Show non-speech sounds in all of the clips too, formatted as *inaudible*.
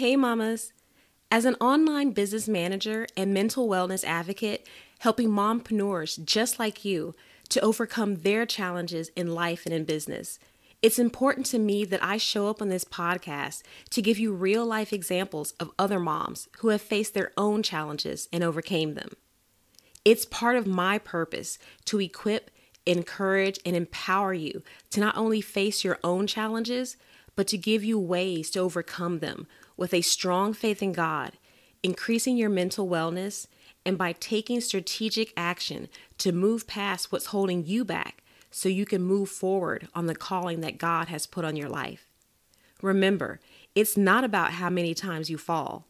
Hey, mamas. As an online business manager and mental wellness advocate, helping mompreneurs just like you to overcome their challenges in life and in business, it's important to me that I show up on this podcast to give you real life examples of other moms who have faced their own challenges and overcame them. It's part of my purpose to equip, encourage, and empower you to not only face your own challenges, but to give you ways to overcome them with a strong faith in God, increasing your mental wellness, and by taking strategic action to move past what's holding you back so you can move forward on the calling that God has put on your life. Remember, it's not about how many times you fall,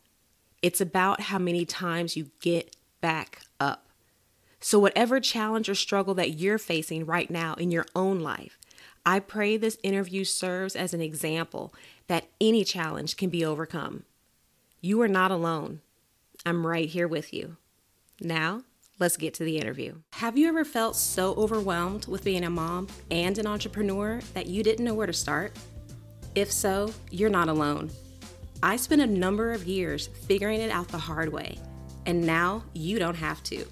it's about how many times you get back up. So, whatever challenge or struggle that you're facing right now in your own life, I pray this interview serves as an example that any challenge can be overcome. You are not alone. I'm right here with you. Now, let's get to the interview. Have you ever felt so overwhelmed with being a mom and an entrepreneur that you didn't know where to start? If so, you're not alone. I spent a number of years figuring it out the hard way, and now you don't have to.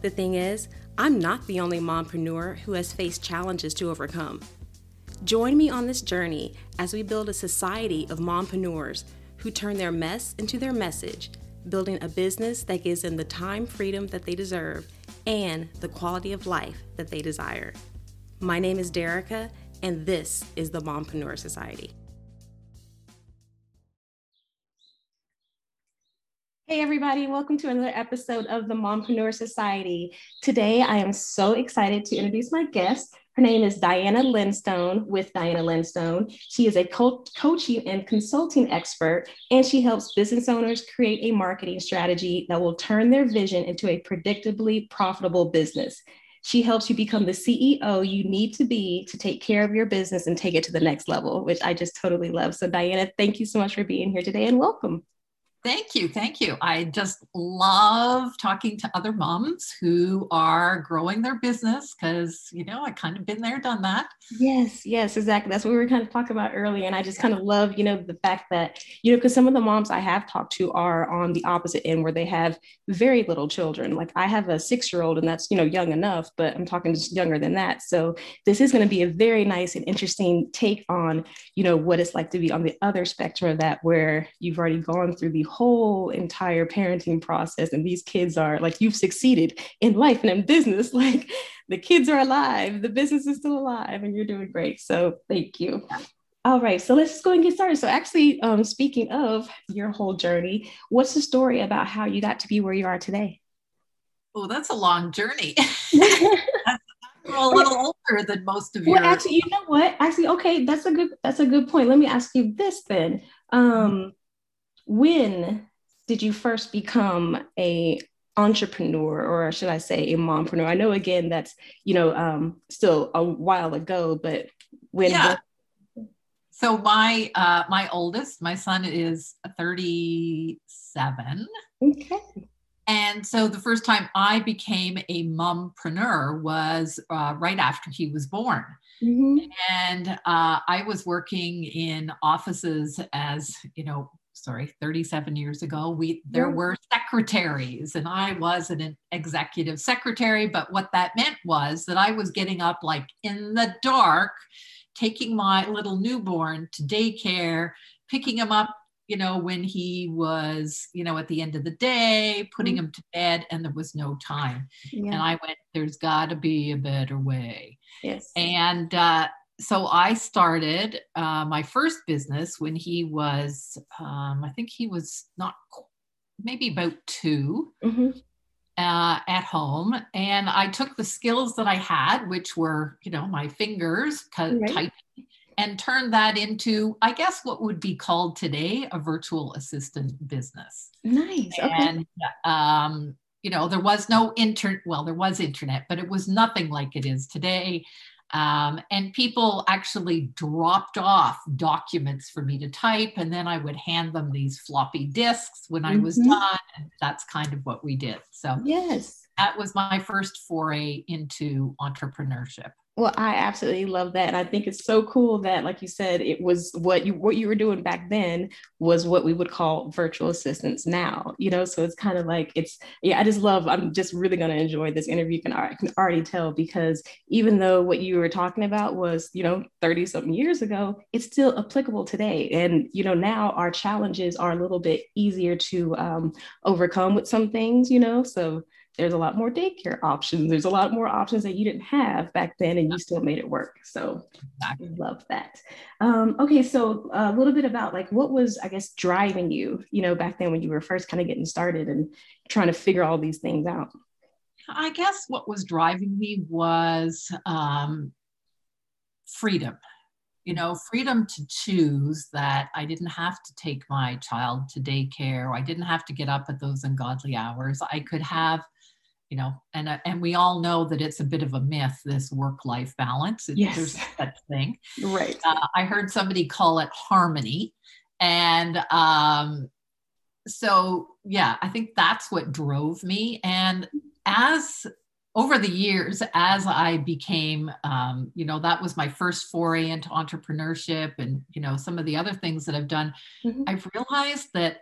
The thing is, I'm not the only mompreneur who has faced challenges to overcome. Join me on this journey as we build a society of mompreneurs who turn their mess into their message, building a business that gives them the time freedom that they deserve and the quality of life that they desire. My name is Derica, and this is the Mompreneur Society. Hey, everybody, welcome to another episode of the Mompreneur Society. Today, I am so excited to introduce my guest. Her name is Diana Lidstone with Diana Lidstone. She is a co- coaching and consulting expert, and she helps business owners create a marketing strategy that will turn their vision into a predictably profitable business. She helps you become the CEO you need to be to take care of your business and take it to the next level, which I just totally love. So, Diana, thank you so much for being here today and welcome. Thank you. Thank you. I just love talking to other moms who are growing their business because, you know, I kind of been there, done that. Yes, yes, exactly. That's what we were kind of talking about earlier. And I just kind of love, you know, the fact that, you know, because some of the moms I have talked to are on the opposite end where they have very little children. Like I have a six year old and that's, you know, young enough, but I'm talking just younger than that. So this is going to be a very nice and interesting take on, you know, what it's like to be on the other spectrum of that where you've already gone through the whole entire parenting process and these kids are like you've succeeded in life and in business *laughs* like the kids are alive the business is still alive and you're doing great so thank you all right so let's just go and get started so actually um, speaking of your whole journey what's the story about how you got to be where you are today oh that's a long journey *laughs* *laughs* I'm a little older than most of you. Well, actually, you know what? Actually, okay, that's a good that's a good point. Let me ask you this then. Um, when did you first become a entrepreneur or should i say a mompreneur i know again that's you know um, still a while ago but when yeah. so my uh, my oldest my son is 37 okay and so the first time i became a mompreneur was uh, right after he was born mm-hmm. and uh, i was working in offices as you know sorry 37 years ago we there were secretaries and i was an executive secretary but what that meant was that i was getting up like in the dark taking my little newborn to daycare picking him up you know when he was you know at the end of the day putting mm-hmm. him to bed and there was no time yeah. and i went there's got to be a better way yes and uh, so I started uh, my first business when he was, um, I think he was not maybe about 2 mm-hmm. uh, at home, and I took the skills that I had, which were you know my fingers right. typing, and turned that into I guess what would be called today a virtual assistant business. Nice. Okay. And um, you know there was no internet. Well, there was internet, but it was nothing like it is today. Um, and people actually dropped off documents for me to type, and then I would hand them these floppy disks when I was mm-hmm. done. And that's kind of what we did. So, yes, that was my first foray into entrepreneurship. Well, I absolutely love that. And I think it's so cool that, like you said, it was what you what you were doing back then was what we would call virtual assistants now. You know, so it's kind of like it's yeah, I just love, I'm just really gonna enjoy this interview. Can I can already tell because even though what you were talking about was, you know, 30 something years ago, it's still applicable today. And you know, now our challenges are a little bit easier to um, overcome with some things, you know. So there's a lot more daycare options. There's a lot more options that you didn't have back then, and you still made it work. So I love that. Um, okay, so a little bit about like what was I guess driving you, you know, back then when you were first kind of getting started and trying to figure all these things out. I guess what was driving me was um, freedom. You know, freedom to choose that I didn't have to take my child to daycare. I didn't have to get up at those ungodly hours. I could have you know and uh, and we all know that it's a bit of a myth this work life balance yes. there's such thing right uh, i heard somebody call it harmony and um so yeah i think that's what drove me and as over the years as i became um, you know that was my first foray into entrepreneurship and you know some of the other things that i've done mm-hmm. i've realized that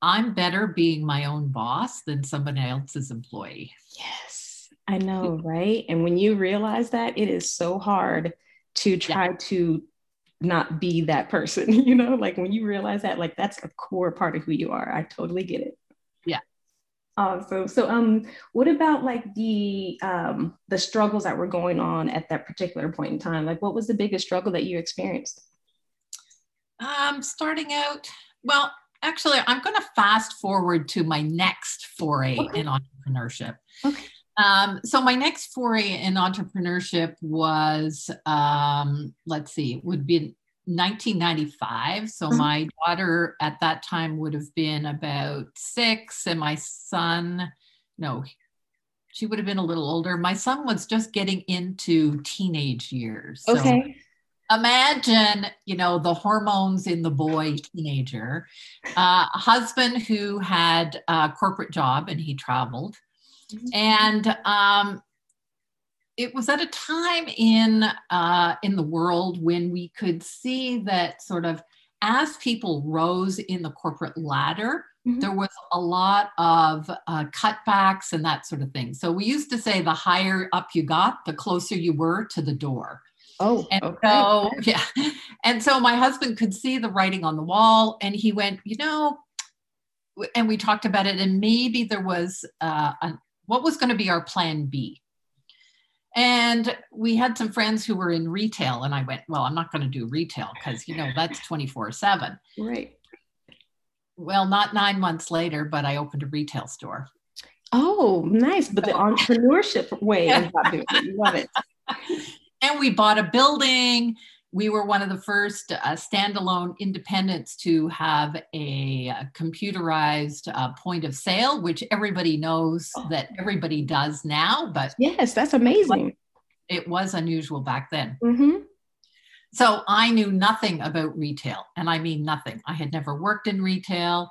I'm better being my own boss than somebody else's employee. Yes, I know, *laughs* right? And when you realize that, it is so hard to try yeah. to not be that person, *laughs* you know, like when you realize that, like that's a core part of who you are. I totally get it. Yeah. Awesome. So um what about like the um the struggles that were going on at that particular point in time? Like what was the biggest struggle that you experienced? Um starting out, well, actually, I'm going to fast forward to my next foray okay. in entrepreneurship. Okay. Um, so my next foray in entrepreneurship was, um, let's see, would be 1995. So mm-hmm. my daughter at that time would have been about six, and my son, no, she would have been a little older. My son was just getting into teenage years. So okay imagine you know the hormones in the boy teenager uh, a husband who had a corporate job and he traveled mm-hmm. and um, it was at a time in uh, in the world when we could see that sort of as people rose in the corporate ladder mm-hmm. there was a lot of uh, cutbacks and that sort of thing so we used to say the higher up you got the closer you were to the door Oh, and okay. so *laughs* yeah. And so my husband could see the writing on the wall and he went, you know, and we talked about it, and maybe there was uh, a, what was going to be our plan B. And we had some friends who were in retail, and I went, well, I'm not going to do retail because, you know, that's 24 7. Right. Well, not nine months later, but I opened a retail store. Oh, nice. But the entrepreneurship way of doing it. Love it. *laughs* and we bought a building. We were one of the first uh, standalone independents to have a, a computerized uh, point of sale, which everybody knows oh. that everybody does now. But yes, that's amazing. It was unusual back then. Mm-hmm. So I knew nothing about retail, and I mean nothing. I had never worked in retail.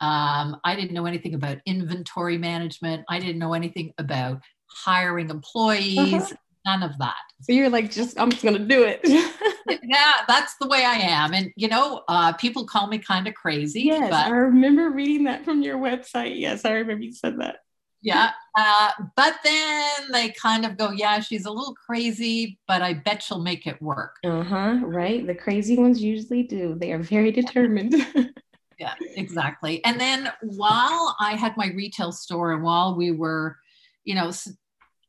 Um, I didn't know anything about inventory management. I didn't know anything about hiring employees. Uh-huh none of that. So you're like, just I'm just gonna do it. *laughs* yeah, that's the way I am. And you know, uh, people call me kind of crazy. Yes, but, I remember reading that from your website. Yes, I remember you said that. Yeah. Uh, but then they kind of go, yeah, she's a little crazy, but I bet she'll make it work. Uh-huh. Right. The crazy ones usually do. They are very determined. *laughs* yeah, exactly. And then while I had my retail store and while we were, you know,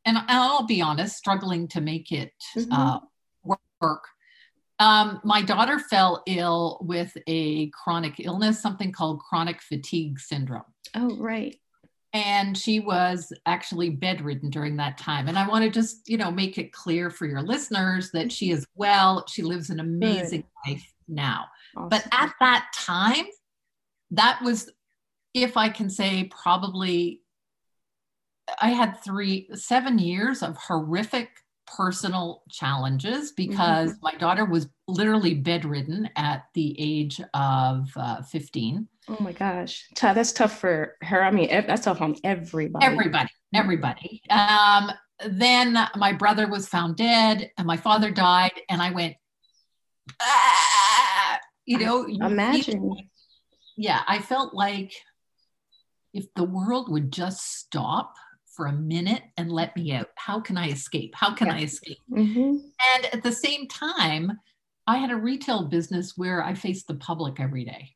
and I'll be honest, struggling to make it mm-hmm. uh, work. Um, my daughter fell ill with a chronic illness, something called chronic fatigue syndrome. Oh, right. And she was actually bedridden during that time. And I want to just, you know, make it clear for your listeners that she is well. She lives an amazing Good. life now. Awesome. But at that time, that was, if I can say, probably I had three, seven years of horrific personal challenges because mm-hmm. my daughter was literally bedridden at the age of uh, 15. Oh my gosh. That's tough for her. I mean, that's tough on everybody. Everybody, everybody. Um, then my brother was found dead and my father died and i went ah! you know imagine yeah i felt like if the world would just stop for a minute and let me out how can i escape how can yeah. i escape mm-hmm. and at the same time i had a retail business where i faced the public every day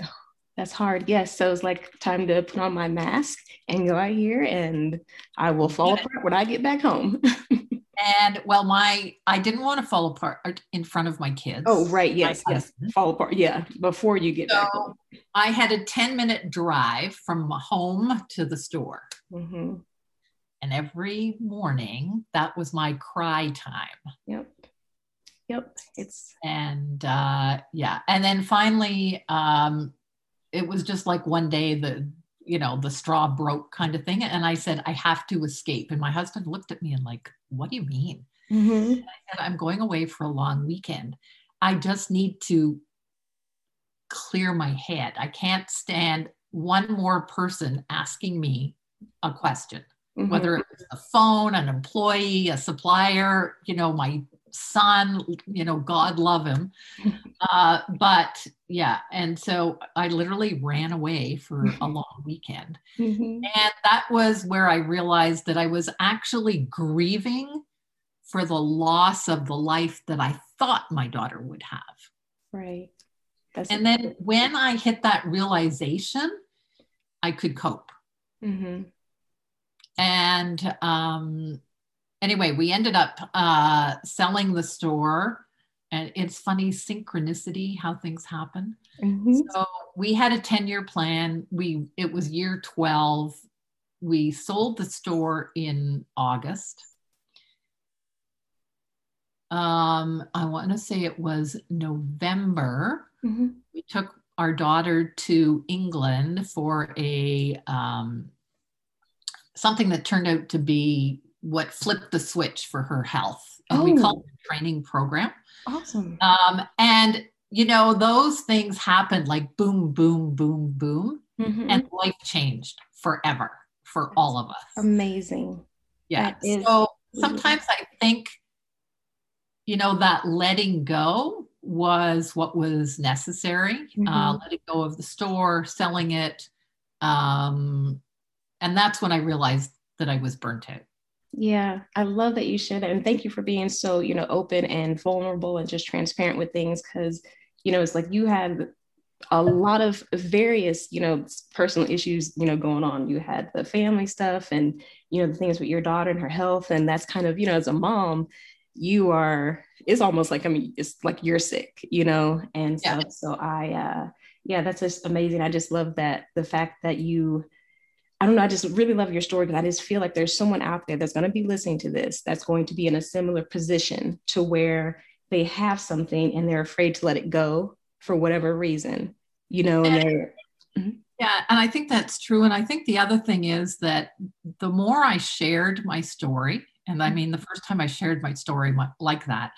oh, that's hard yes so it's like time to put on my mask and go out here and i will fall yeah. apart when i get back home *laughs* and well my i didn't want to fall apart in front of my kids. Oh right yes yes. fall apart yeah before you get so i had a 10 minute drive from home to the store. Mm-hmm. and every morning that was my cry time. Yep. Yep it's and uh yeah. And then finally um it was just like one day the you know the straw broke kind of thing and i said i have to escape and my husband looked at me and like what do you mean mm-hmm. I said, i'm going away for a long weekend i just need to clear my head i can't stand one more person asking me a question mm-hmm. whether it's a phone an employee a supplier you know my son, you know, God love him. *laughs* Uh, but yeah, and so I literally ran away for a *laughs* long weekend. Mm-hmm. And that was where I realized that I was actually grieving for the loss of the life that I thought my daughter would have. Right. That's and then when I hit that realization, I could cope. Mm-hmm. And um, anyway, we ended up uh, selling the store. And it's funny synchronicity how things happen. Mm-hmm. So we had a 10 year plan. We it was year 12. We sold the store in August. Um, I want to say it was November. Mm-hmm. We took our daughter to England for a um, something that turned out to be what flipped the switch for her health. And oh. we call it a training program. Awesome. Um, and you know, those things happened like boom, boom, boom, boom. Mm-hmm. And life changed forever for That's all of us. Amazing. Yeah. So sometimes I think, you know, that letting go was what was necessary. Uh, mm-hmm. Uh, letting go of the store, selling it. Um, and that's when I realized that I was burnt out. Yeah, I love that you shared that. And thank you for being so, you know, open and vulnerable and just transparent with things. Cause, you know, it's like you had a lot of various, you know, personal issues, you know, going on. You had the family stuff and, you know, the things with your daughter and her health. And that's kind of, you know, as a mom, you are, it's almost like, I mean, it's like you're sick, you know? And yeah. so, so I, uh, yeah, that's just amazing. I just love that the fact that you, I don't know. I just really love your story because I just feel like there's someone out there that's going to be listening to this that's going to be in a similar position to where they have something and they're afraid to let it go for whatever reason, you know, and they're. Mm-hmm. Yeah, and I think that's true. And I think the other thing is that the more I shared my story, and I mean, the first time I shared my story like that,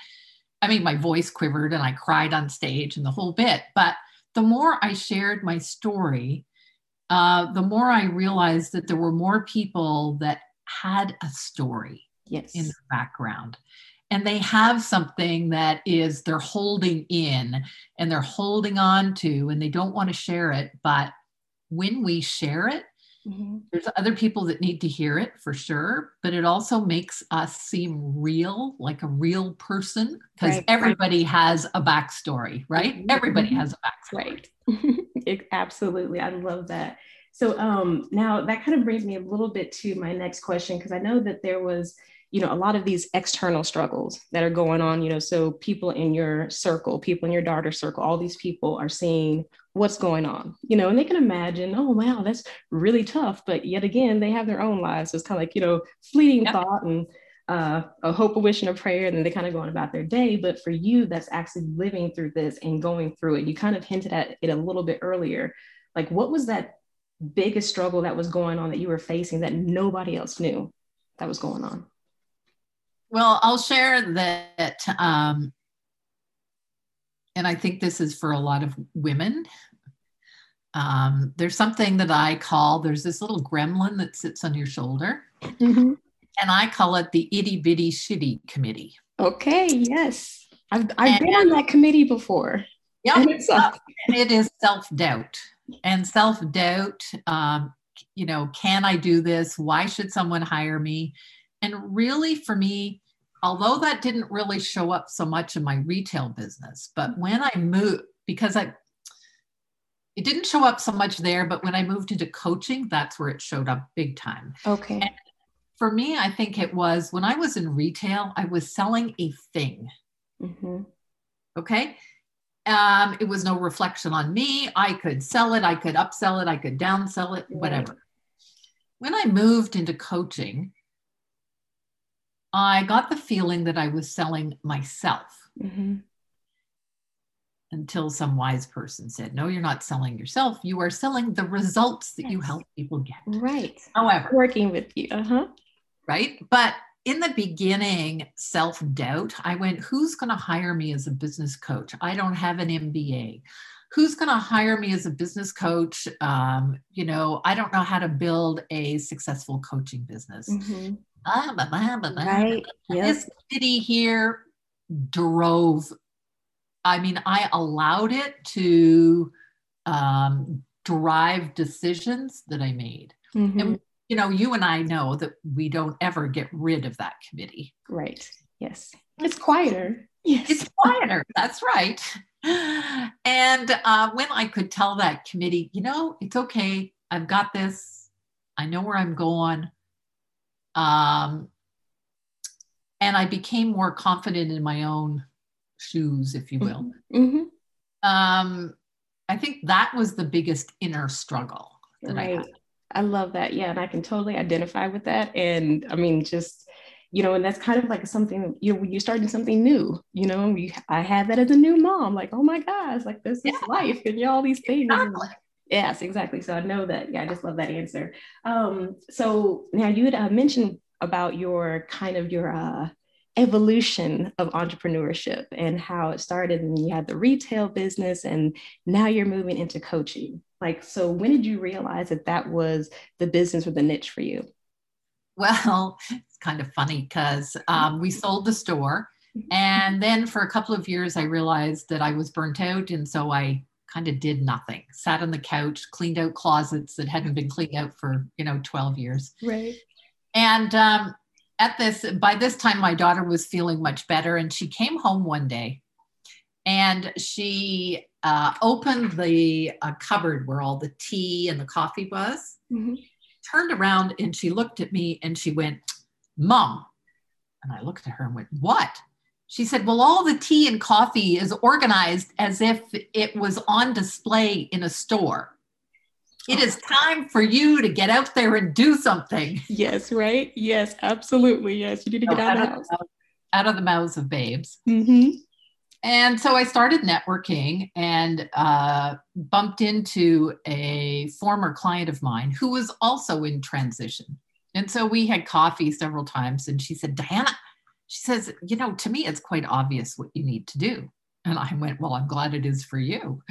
I mean, my voice quivered and I cried on stage and the whole bit. But the more I shared my story, uh, the more I realized that there were more people that had a story yes. in the background. And they have something that is they're holding in and they're holding on to, and they don't want to share it. But when we share it, mm-hmm. there's other people that need to hear it for sure. But it also makes us seem real, like a real person, because right. everybody has a backstory, right? Mm-hmm. Everybody has a backstory. Right. *laughs* it, absolutely. I love that. So um, now that kind of brings me a little bit to my next question because I know that there was, you know, a lot of these external struggles that are going on. You know, so people in your circle, people in your daughter circle, all these people are seeing what's going on. You know, and they can imagine, oh wow, that's really tough. But yet again, they have their own lives. So it's kind of like you know, fleeting yeah. thought and uh, a hope, a wish, and a prayer, and then they kind of go on about their day. But for you, that's actually living through this and going through it. You kind of hinted at it a little bit earlier. Like, what was that biggest struggle that was going on that you were facing that nobody else knew that was going on? Well, I'll share that, um, and I think this is for a lot of women. Um, there's something that I call there's this little gremlin that sits on your shoulder. Mm-hmm. And I call it the itty bitty shitty committee. Okay, yes. I've, I've and, been on that committee before. Yeah, it's, uh, it is self doubt. And self doubt, um, you know, can I do this? Why should someone hire me? And really, for me, although that didn't really show up so much in my retail business, but when I moved, because I, it didn't show up so much there, but when I moved into coaching, that's where it showed up big time. Okay. And for me, I think it was when I was in retail, I was selling a thing. Mm-hmm. Okay. Um, it was no reflection on me. I could sell it, I could upsell it, I could downsell it, whatever. When I moved into coaching, I got the feeling that I was selling myself. Mm-hmm. Until some wise person said, No, you're not selling yourself. You are selling the results that yes. you help people get. Right. However, working with you. Uh huh. Right. But in the beginning, self doubt, I went, Who's going to hire me as a business coach? I don't have an MBA. Who's going to hire me as a business coach? Um, you know, I don't know how to build a successful coaching business. Mm-hmm blah, blah, blah, blah, right. Yep. This city here drove, I mean, I allowed it to um, drive decisions that I made. Mm-hmm. And, you know, you and I know that we don't ever get rid of that committee. Right. Yes. It's quieter. Yes. It's quieter. That's right. And uh, when I could tell that committee, you know, it's okay. I've got this. I know where I'm going. Um, and I became more confident in my own shoes, if you will. Mm-hmm. mm-hmm. Um, I think that was the biggest inner struggle that right. I had. I love that. Yeah. And I can totally identify with that. And I mean, just, you know, and that's kind of like something, you know, when you're starting something new, you know, you, I had that as a new mom, like, oh my gosh, like this yeah. is life and you know, all these things. Exactly. Yes, exactly. So I know that. Yeah, I just love that answer. Um, so now you had uh, mentioned about your kind of your uh, evolution of entrepreneurship and how it started, and you had the retail business, and now you're moving into coaching. Like, so when did you realize that that was the business or the niche for you? Well, it's kind of funny because um, we sold the store. And then for a couple of years, I realized that I was burnt out. And so I kind of did nothing. Sat on the couch cleaned out closets that hadn't been cleaned out for you know 12 years. Right. And um, at this by this time my daughter was feeling much better and she came home one day and she uh, opened the uh, cupboard where all the tea and the coffee was mm-hmm. turned around and she looked at me and she went mom and i looked at her and went what she said, Well, all the tea and coffee is organized as if it was on display in a store. It is time for you to get out there and do something. Yes, right? Yes, absolutely. Yes, you need to get out, out, of the house. Out of the mouths of babes. Mm-hmm. And so I started networking and uh, bumped into a former client of mine who was also in transition. And so we had coffee several times, and she said, Diana, she says, You know, to me, it's quite obvious what you need to do. And I went, Well, I'm glad it is for you.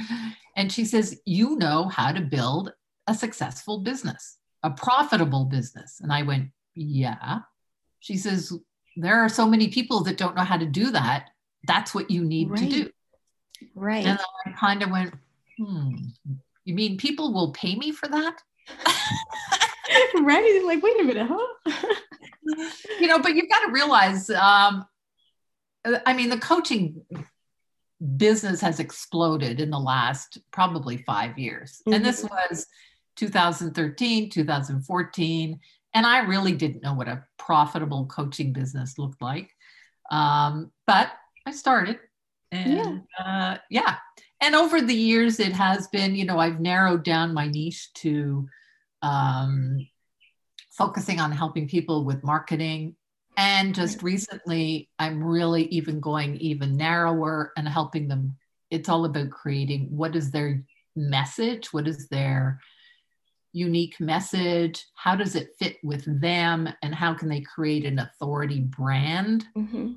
And she says, You know how to build a successful business, a profitable business. And I went, Yeah. She says, There are so many people that don't know how to do that. That's what you need right. to do. Right. And I kind of went, Hmm, you mean people will pay me for that? *laughs* *laughs* right. Like, wait a minute, huh? *laughs* you know, but you've got to realize, um, I mean, the coaching business has exploded in the last probably five years. Mm-hmm. And this mm-hmm. was 2013, 2014. And I really didn't know what a profitable coaching business looked like. Um, but I started. And yeah. Uh, yeah. And over the years, it has been, you know, I've narrowed down my niche to um, focusing on helping people with marketing. And just recently, I'm really even going even narrower and helping them. It's all about creating what is their message? What is their unique message? How does it fit with them? And how can they create an authority brand mm-hmm.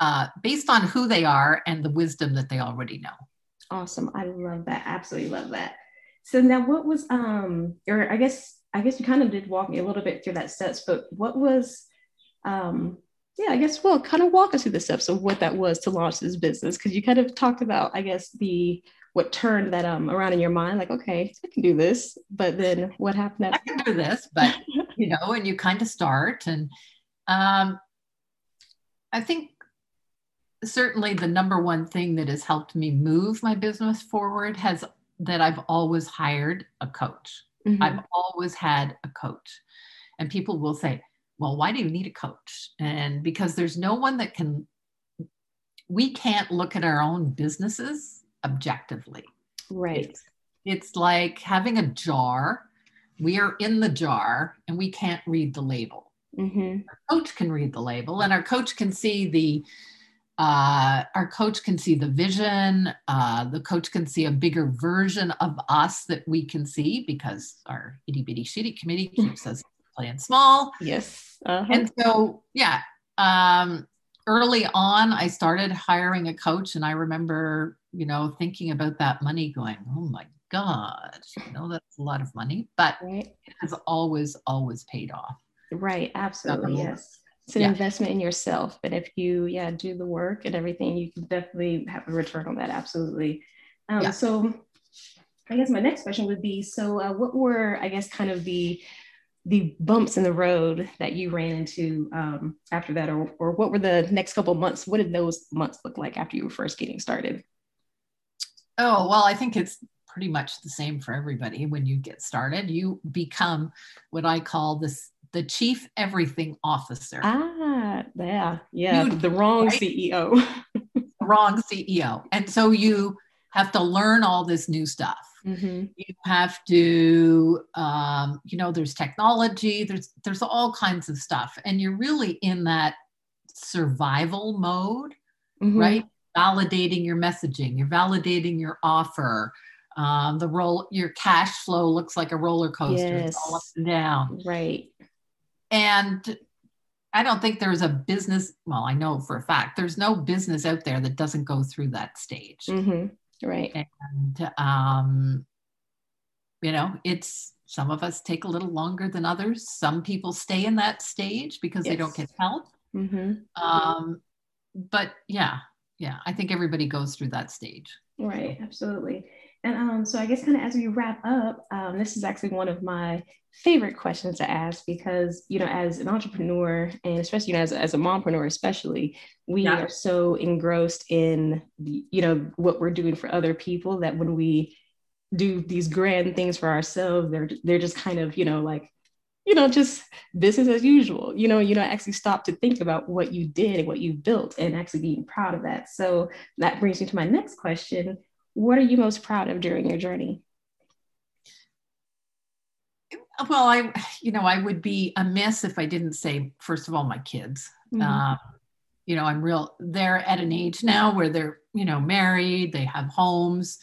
uh, based on who they are and the wisdom that they already know? Awesome. I love that. Absolutely love that. So now what was um or I guess I guess you kind of did walk me a little bit through that steps, but what was um, yeah, I guess, well, kind of walk us through the steps of what that was to launch this business. Cause you kind of talked about, I guess, the, what turned that um, around in your mind, like, okay, I can do this. But then what happened? I can do this, but you know, and you kind of start. And um, I think certainly the number one thing that has helped me move my business forward has that I've always hired a coach. Mm-hmm. I've always had a coach. And people will say, well, why do you need a coach? And because there's no one that can, we can't look at our own businesses objectively. Right. It's, it's like having a jar. We are in the jar and we can't read the label. Mm-hmm. Our coach can read the label and our coach can see the, uh, our coach can see the vision. Uh, the coach can see a bigger version of us that we can see because our itty bitty shitty committee *laughs* keeps us playing small. Yes. Uh-huh. And so, yeah, um, early on, I started hiring a coach, and I remember, you know, thinking about that money, going, "Oh my god, you know, that's a lot of money," but right. it has always, always paid off. Right. Absolutely. So, yes it's an yeah. investment in yourself But if you yeah do the work and everything you can definitely have a return on that absolutely. Um, yeah. so i guess my next question would be so uh, what were i guess kind of the the bumps in the road that you ran into um, after that? Or, or what were the next couple months? What did those months look like after you were first getting started? Oh well i think it's pretty much the same for everybody. When you get started you become what i call this the chief everything officer. Ah, yeah, yeah, you, the wrong right? CEO. wrong CEO. And so you have to learn all this new stuff. Mm-hmm. You have to, um, you know, there's technology, there's there's all kinds of stuff, and you're really in that survival mode, mm-hmm. right? Validating your messaging, you're validating your offer. Um, the roll, your cash flow looks like a roller coaster, yes. all up and down. Right. And I don't think there's a business, well, I know for a fact, there's no business out there that doesn't go through that stage. Mm-hmm. Right. And, um, you know, it's some of us take a little longer than others. Some people stay in that stage because yes. they don't get help. Mm-hmm. Um, but yeah, yeah, I think everybody goes through that stage. Right, absolutely. And um, so I guess kind of as we wrap up, um, this is actually one of my favorite questions to ask because you know as an entrepreneur and especially you know as, as a mompreneur especially we yeah. are so engrossed in you know what we're doing for other people that when we do these grand things for ourselves they're they're just kind of you know like you know just business as usual. You know you don't actually stop to think about what you did and what you built and actually being proud of that. So that brings me to my next question what are you most proud of during your journey? Well, I, you know, I would be amiss if I didn't say, first of all, my kids. Mm-hmm. Um, you know, I'm real, they're at an age now where they're, you know, married, they have homes.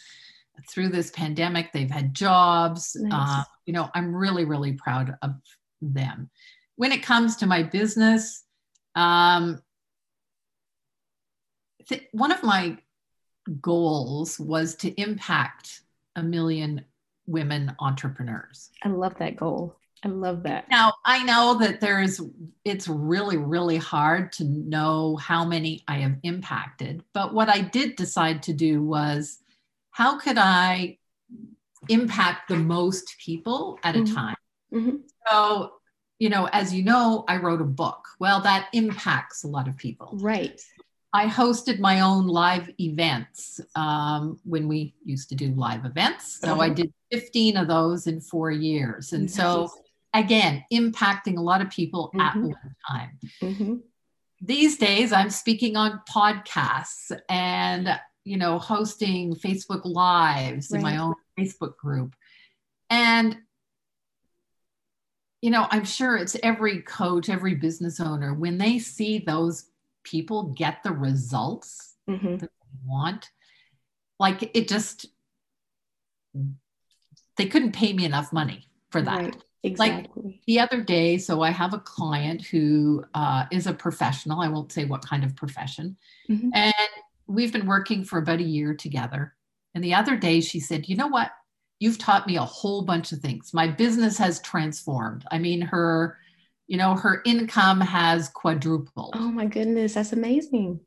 Through this pandemic, they've had jobs. Nice. Uh, you know, I'm really, really proud of them. When it comes to my business, um, th- one of my goals was to impact a million women entrepreneurs. I love that goal. I love that. Now, I know that there's, it's really, really hard to know how many I have impacted. But what I did decide to do was how could I impact the most people at a mm-hmm. time? Mm-hmm. So, you know, as you know, I wrote a book. Well, that impacts a lot of people. Right. I hosted my own live events um, when we used to do live events. So uh-huh. I did 15 of those in four years. And so, again, impacting a lot of people mm-hmm. at one time. Mm-hmm. These days, I'm speaking on podcasts and, you know, hosting Facebook Lives right. in my own Facebook group. And you know, I'm sure it's every coach, every business owner, when they see those people get the results mm-hmm. that they want, like it just, they couldn't pay me enough money for that. Right. Exactly. Like the other day, so I have a client who uh, is a professional. I won't say what kind of profession. Mm-hmm. And we've been working for about a year together. And the other day she said, You know what? You've taught me a whole bunch of things. My business has transformed. I mean, her you know, her income has quadrupled. Oh my goodness, that's amazing.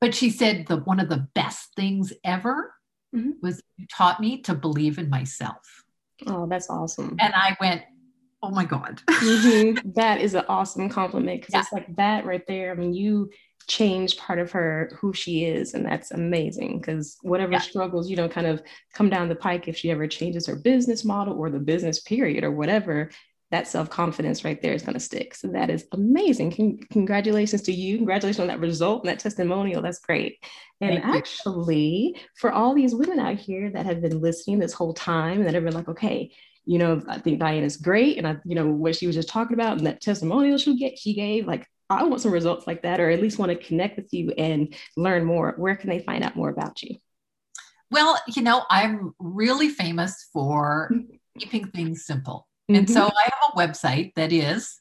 But she said that one of the best things ever mm-hmm. was you taught me to believe in myself. Oh, that's awesome. And I went, oh my God. mm-hmm. *laughs* That is an awesome compliment because yeah. it's like that right there. I mean, you changed part of her who she is and that's amazing because whatever yeah. struggles you know kind of come down the pike if she ever changes her business model or the business period or whatever that self-confidence right there is going to stick. So that is amazing. Con- congratulations to you. Congratulations on that result and that testimonial. That's great. And Thank actually, you. for all these women out here that have been listening this whole time and that have been like, okay, you know, I think Diana's great. And I, you know, what she was just talking about and that testimonial she get she gave, like I want some results like that, or at least want to connect with you and learn more. Where can they find out more about you? Well, you know, I'm really famous for keeping things simple. Mm-hmm. And so mm-hmm. I have a website that is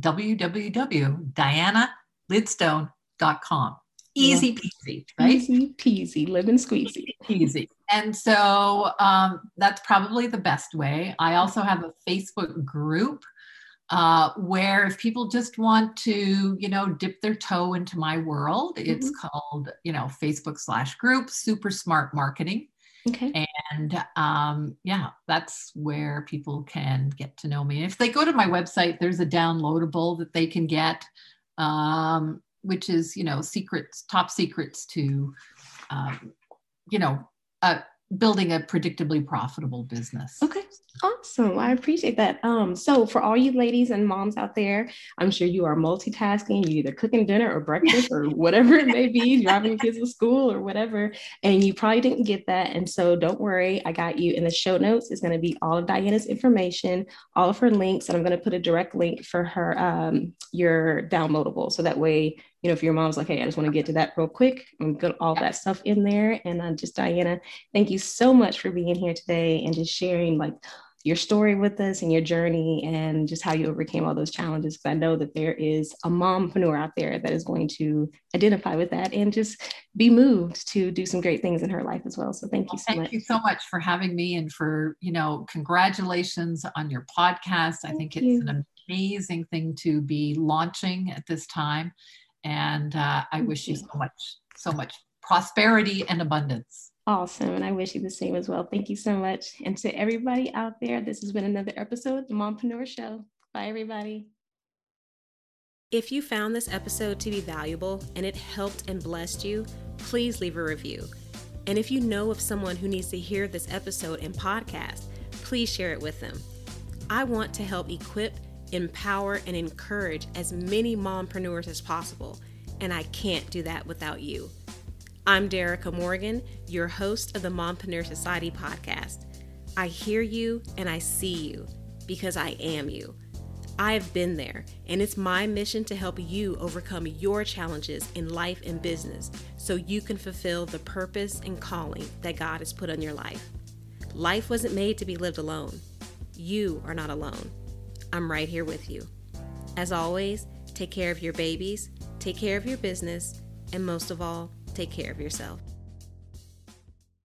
www.dianalidstone.com. Easy peasy, right? Easy peasy, living squeezy. Easy. And so um, that's probably the best way. I also have a Facebook group uh, where if people just want to, you know, dip their toe into my world, mm-hmm. it's called, you know, Facebook slash group, Super Smart Marketing. Okay. And um, yeah, that's where people can get to know me. If they go to my website, there's a downloadable that they can get, um, which is, you know, secrets, top secrets to, um, you know, building a predictably profitable business. Okay. Awesome. I appreciate that. Um, so for all you ladies and moms out there, I'm sure you are multitasking, you either cooking dinner or breakfast or *laughs* whatever it may be, driving kids to school or whatever, and you probably didn't get that. And so don't worry, I got you in the show notes. It's going to be all of Diana's information, all of her links, and I'm going to put a direct link for her um, your downloadable. So that way you know, if your mom's like, hey, I just want to get to that real quick, and put all that stuff in there. And uh, just Diana, thank you so much for being here today and just sharing like your story with us and your journey and just how you overcame all those challenges. Because I know that there is a mompreneur out there that is going to identify with that and just be moved to do some great things in her life as well. So thank you so thank much. Thank you so much for having me and for, you know, congratulations on your podcast. Thank I think it's an amazing thing to be launching at this time. And uh, I wish you so much, so much prosperity and abundance. Awesome. And I wish you the same as well. Thank you so much. And to everybody out there, this has been another episode of the Mompreneur Show. Bye, everybody. If you found this episode to be valuable and it helped and blessed you, please leave a review. And if you know of someone who needs to hear this episode and podcast, please share it with them. I want to help equip, empower, and encourage as many mompreneurs as possible, and I can't do that without you. I'm Derica Morgan, your host of the Mompreneur Society podcast. I hear you and I see you because I am you. I've been there, and it's my mission to help you overcome your challenges in life and business so you can fulfill the purpose and calling that God has put on your life. Life wasn't made to be lived alone. You are not alone. I'm right here with you. As always, take care of your babies, take care of your business, and most of all, take care of yourself.